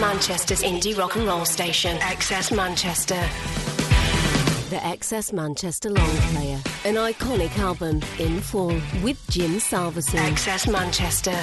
Manchester's indie rock and roll station, XS Manchester. The XS Manchester Long Player, an iconic album in full with Jim Salverson. XS Manchester.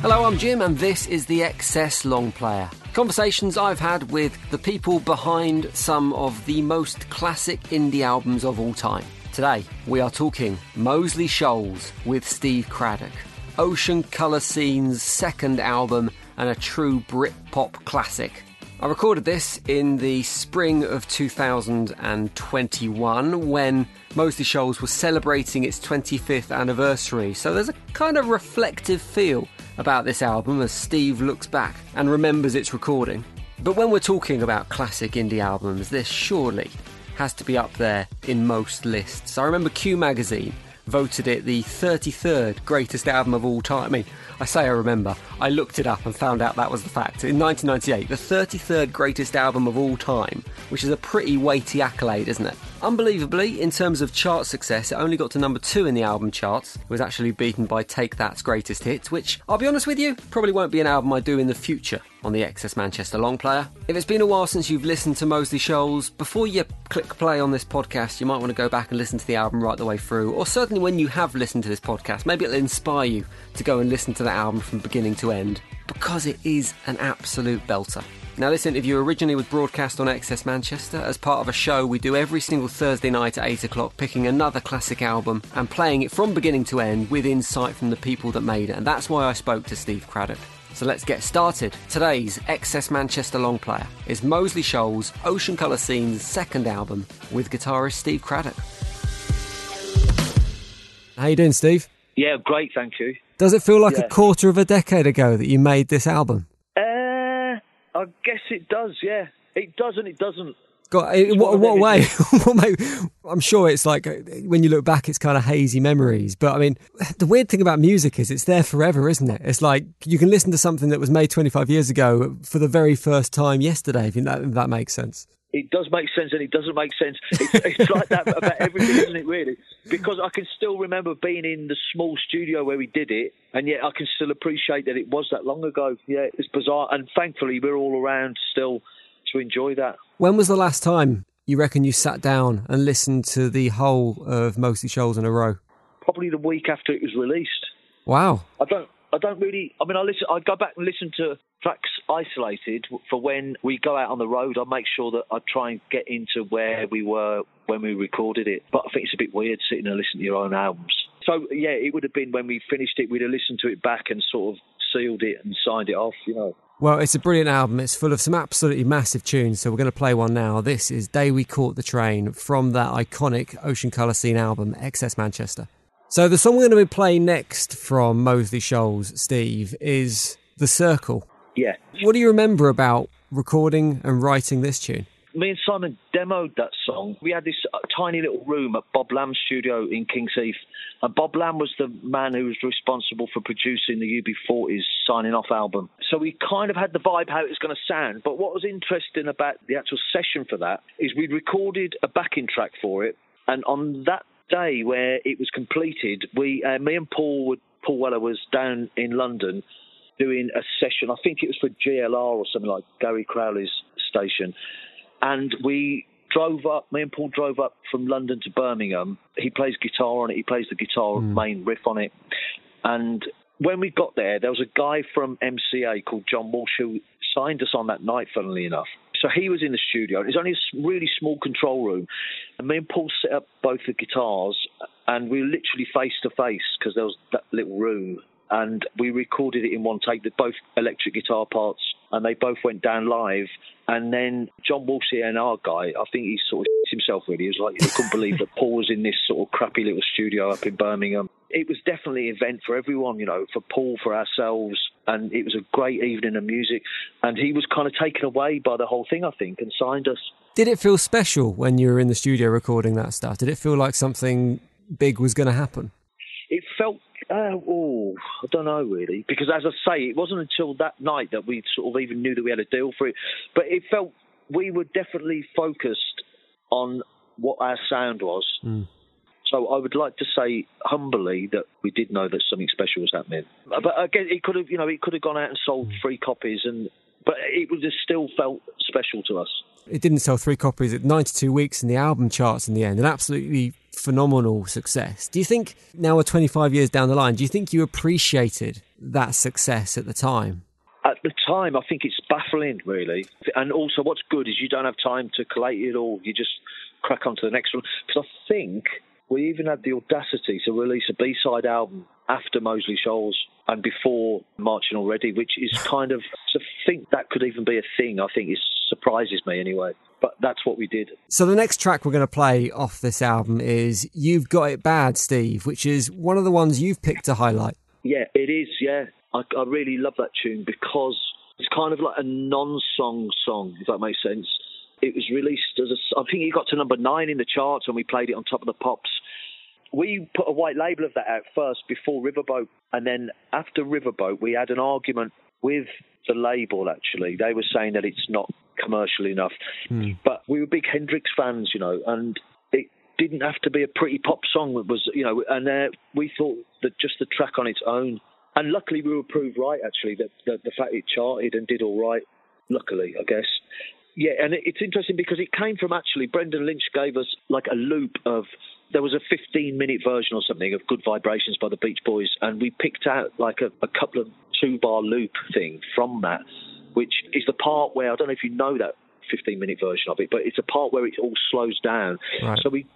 Hello, I'm Jim, and this is the XS Long Player. Conversations I've had with the people behind some of the most classic indie albums of all time. Today, we are talking Moseley Shoals with Steve Cradock, Ocean Colour Scene's second album, and a true Britpop classic. I recorded this in the spring of 2021 when Moseley Shoals was celebrating its 25th anniversary, so there's a kind of reflective feel about this album as Steve looks back and remembers its recording. But when we're talking about classic indie albums, this surely has to be up there in most lists. I remember Q Magazine voted it the 33rd greatest album of all time. I mean, I say I remember. I looked it up and found out that was the fact. In 1998, the 33rd greatest album of all time, which is a pretty weighty accolade, isn't it? Unbelievably, in terms of chart success, it only got to number two in the album charts. It was actually beaten by Take That's Greatest Hits, which, I'll be honest with you, probably won't be an album I do in the future on the XS Manchester Long Player. If it's been a while since you've listened to Moseley Shoals, before you click play on this podcast, you might want to go back and listen to the album right the way through, or certainly when you have listened to this podcast, maybe it'll inspire you to go and listen to that album from beginning to end, because it is an absolute belter. Now, this interview originally was broadcast on XS Manchester as part of a show we do every single Thursday night at 8 o'clock, picking another classic album and playing it from beginning to end with insight from the people that made it. And that's why I spoke to Steve Cradock. So let's get started. Today's XS Manchester long player is Moseley Shoals' Ocean Colour Scene's second album with guitarist Steve Cradock. How you doing, Steve? Yeah, great, thank you. Does it feel like Yeah. a quarter of a decade ago that you made this album? Uh, I guess it does, yeah. It does and it doesn't. God, in what, one what way? I'm sure it's like uh, when you look back, it's kind of hazy memories. But I mean, the weird thing about music is it's there forever, isn't it? It's like you can listen to something that was made 25 years ago for the very first time yesterday. If that, if that makes sense. It does make sense and it doesn't make sense. It's, it's like that about everything, isn't it, really? Because I can still remember being in the small studio where we did it, and yet I can still appreciate that it was that long ago. Yeah, it's bizarre. And thankfully, we're all around still to enjoy that. When was the last time you reckon you sat down and listened to the whole of Moseley Shoals in a row? Probably the week after it was released. Wow. I don't. I don't really. I mean, I listen. I go back and listen to tracks isolated for when we go out on the road. I make sure that I try and get into where we were when we recorded it. But I think it's a bit weird sitting and listening to your own albums. So yeah, it would have been when we finished it. We'd have listened to it back and sort of sealed it and signed it off. You know. Well, it's a brilliant album. It's full of some absolutely massive tunes. So we're going to play one now. This is Day We Caught the Train from that iconic Ocean Colour Scene album, XS Manchester. So the song we're going to be playing next from Moseley Shoals, Steve, is The Circle. Yeah. What do you remember about recording and writing this tune? Me and Simon demoed that song. We had this uh, tiny little room at Bob Lamb's studio in King's Heath. And Bob Lamb was the man who was responsible for producing the UB40's signing off album. So we kind of had the vibe how it was going to sound. But what was interesting about the actual session for that is we'd recorded a backing track for it. And on that day where it was completed, we, uh, me and Paul, would, Paul Weller was down in London doing a session. I think it was for GLR or something like Gary Crowley's station. And we drove up, me and Paul drove up from London to Birmingham. He plays guitar on it, he plays the guitar main riff on it. And when we got there, there was a guy from MCA called John Walsh who signed us on that night, funnily enough. So he was in the studio. It was only a really small control room. And me and Paul set up both the guitars, and we were literally face to face because there was that little room. And we recorded it in one take, the both electric guitar parts, and they both went down live. And then John Walsh, and our guy, I think he sort of himself really. He was like, he couldn't believe that Paul was in this sort of crappy little studio up in Birmingham. It was definitely an event for everyone, you know, for Paul, for ourselves, and it was a great evening of music. And he was kind of taken away by the whole thing, I think, and signed us. Did it feel special when you were in the studio recording that stuff? Did it feel like something big was going to happen? It felt uh, oh, I don't know really, because as I say, it wasn't until that night that we sort of even knew that we had a deal for it. But it felt we were definitely focused on what our sound was. Mm. So I would like to say humbly that we did know that something special was happening. But again, it could have, you know, it could have gone out and sold Hmm. three copies, and but it would have still felt special to us. It didn't sell three copies at 92 weeks in the album charts in the end, an absolutely phenomenal success. Do you think now we're 25 years down the line, do you think you appreciated that success at the time? At the time, I think it's baffling, really. And also, what's good is you don't have time to collate it all. You just crack on to the next one. Because I think we even had the audacity to release a B-side album after Moseley Shoals and before Marchin' Already, which is kind of to think that could even be a thing. I think it surprises me anyway. But that's what we did. So the next track we're going to play off this album is "You've Got It Bad, Steve," which is one of the ones you've picked to highlight. Yeah, it is. Yeah, I, I really love that tune because it's kind of like a non-song song, if that makes sense. It was released as a. I think it got to number nine in the charts when we played it on top of the pops. We put a white label of that out first before Riverboat, and then after Riverboat, we had an argument with the label. Actually, they were saying that it's not commercial enough, but we were big Hendrix fans, you know, and it didn't have to be a pretty pop song. It was, you know, and uh, we thought that just the track on its own. And luckily, we were proved right. Actually, that, that the fact it charted and did all right. Luckily, I guess. Yeah, and it's interesting because it came from actually Brendan Lynch gave us like a loop of there was a 15 minute version or something of Good Vibrations by the Beach Boys, and we picked out like a, a couple of two bar loop thing from that, which is the part where I don't know if you know that 15 minute version of it, but it's a part where it all slows down. Right. So we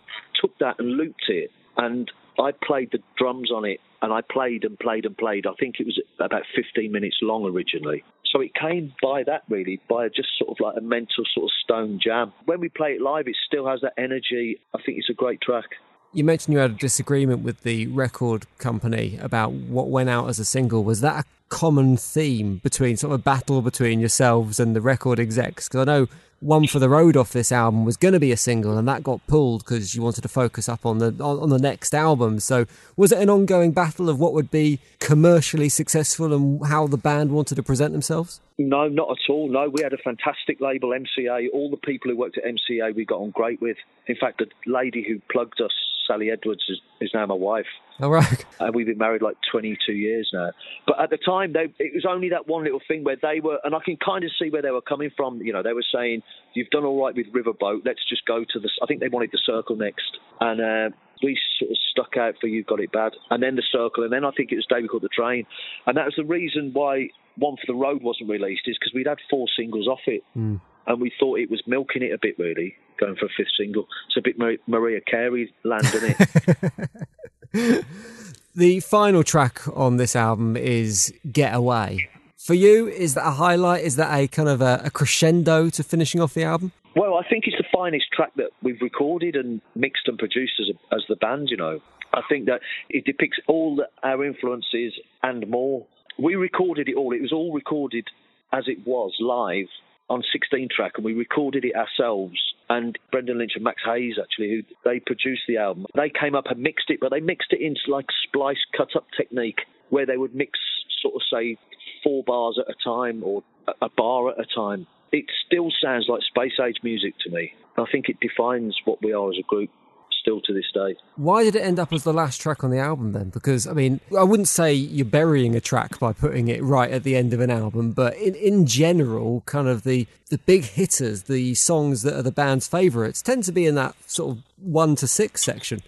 took that and looped it, and I played the drums on it, and I played and played and played. I think it was about 15 minutes long originally. So it came by that really, by just sort of like a mental sort of stone jam. When we play it live, it still has that energy. I think it's a great track. You mentioned you had a disagreement with the record company about what went out as a single. Was that a common theme between sort of a battle between yourselves and the record execs? Because I know one for the road off this album was going to be a single, and that got pulled because you wanted to focus up on the on, on the next album. So was it an ongoing battle of what would be commercially successful and how the band wanted to present themselves? No, not at all. No, we had a fantastic label, MCA. All the people who worked at MCA we got on great with. In fact, the lady who plugged us, Sally Edwards, is, is now my wife. All right. and we've been married like 22 years now. But at the time, they, it was only that one little thing where they were, and I can kind of see where they were coming from. You know, they were saying, "You've done all right with Riverboat. Let's just go to the." I think they wanted the Circle next, and uh, we sort of stuck out for "You've Got It Bad," and then the Circle, and then I think it was Day We Caught the Train, and that was the reason why One for the Road wasn't released, is because we'd had four singles off it, and we thought it was milking it a bit, really, going for a fifth single. It's a bit Mar- Mariah Carey land, isn't it? The final track on this album is Get Away. For you, is that a highlight? Is that a kind of a, a crescendo to finishing off the album? Well, I think it's the finest track that we've recorded and mixed and produced as, a, as the band, you know. I think that it depicts all the, our influences and more. We recorded it all. It was all recorded as it was live on 16 track, and we recorded it ourselves. And Brendan Lynch and Max Heyes, actually, who they produced the album, they came up and mixed it, but they mixed it into like splice cut up technique where they would mix sort of say four bars at a time or a- bar at a time. It still sounds like space age music to me. I think it defines what we are as a group still to this day. Why did it end up as the last track on the album then? Because, I mean, I wouldn't say you're burying a track by putting it right at the end of an album, but in, in general, kind of the, the big hitters, the songs that are the band's favourites, tend to be in that sort of one to six section.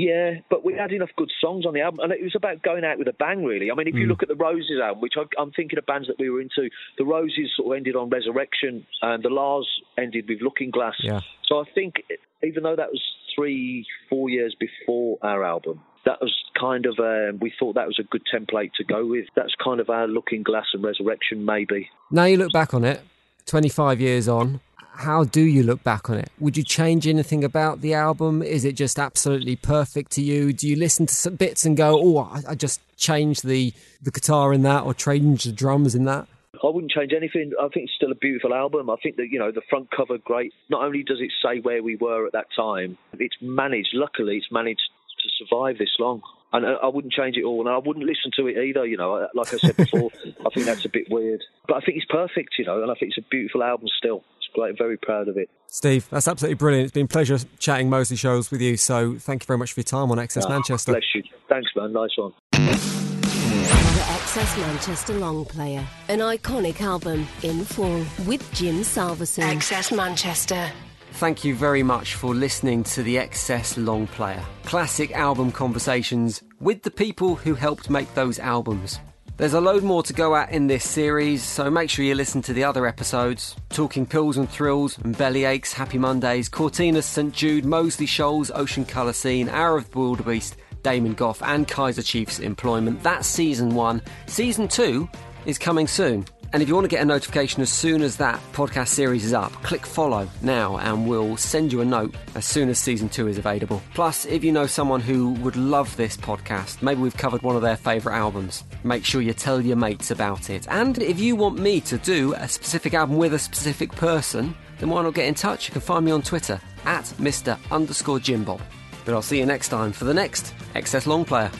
Yeah, but we had enough good songs on the album, and it was about going out with a bang, really. I mean, if you Mm. look at the Roses album, which I, I'm thinking of bands that we were into, the Roses sort of ended on Resurrection, and the La's ended with Looking Glass. Yeah. So I think, even though that was three, four years before our album, that was kind of um, we thought that was a good template to go with. That's kind of our Looking Glass and Resurrection, maybe. Now you look back on it, 25 years on. How do you look back on it? Would you change anything about the album? Is it just absolutely perfect to you? Do you listen to some bits and go, "Oh, I, I just changed the the guitar in that, or changed the drums in that"? I wouldn't change anything. I think it's still a beautiful album. I think that, you know, the front cover, great. Not only does it say where we were at that time, it's managed, luckily, it's managed to survive this long. And I I wouldn't change it all. And I wouldn't listen to it either, you know. Like I said before, I think that's a bit weird. But I think it's perfect, you know, and I think it's a beautiful album still. It's very proud of it. Steve, that's absolutely brilliant. It's been a pleasure chatting Moseley Shoals with you. So thank you very much for your time on XS Ah, Manchester. Bless you. Thanks, man. Nice one. The XS Manchester Long Player, an iconic album in full with Jim Salverson. XS Manchester. Thank you very much for listening to the XS Long Player. Classic album conversations with the people who helped make those albums. There's a load more to go at in this series, so make sure you listen to the other episodes Talking Pills and Thrills and Bellyaches, Happy Mondays, Courteeners, St Jude, Moseley Shoals, Ocean Colour Scene, Hour of the Wildebeest, Damon Gough, and Kaiser Chiefs Employment. That's season one. Season two is coming soon. And if you want to get a notification as soon as that podcast series is up, click follow now and we'll send you a note as soon as season two is available. Plus, if you know someone who would love this podcast, maybe we've covered one of their favourite albums, make sure you tell your mates about it. And if you want me to do a specific album with a specific person, then why not get in touch? You can find me on Twitter at Mr. underscore Jimbob. But I'll see you next time for the next XS Long Player.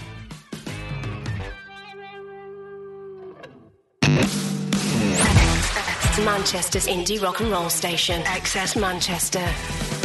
Manchester's indie rock and roll station. XS Manchester.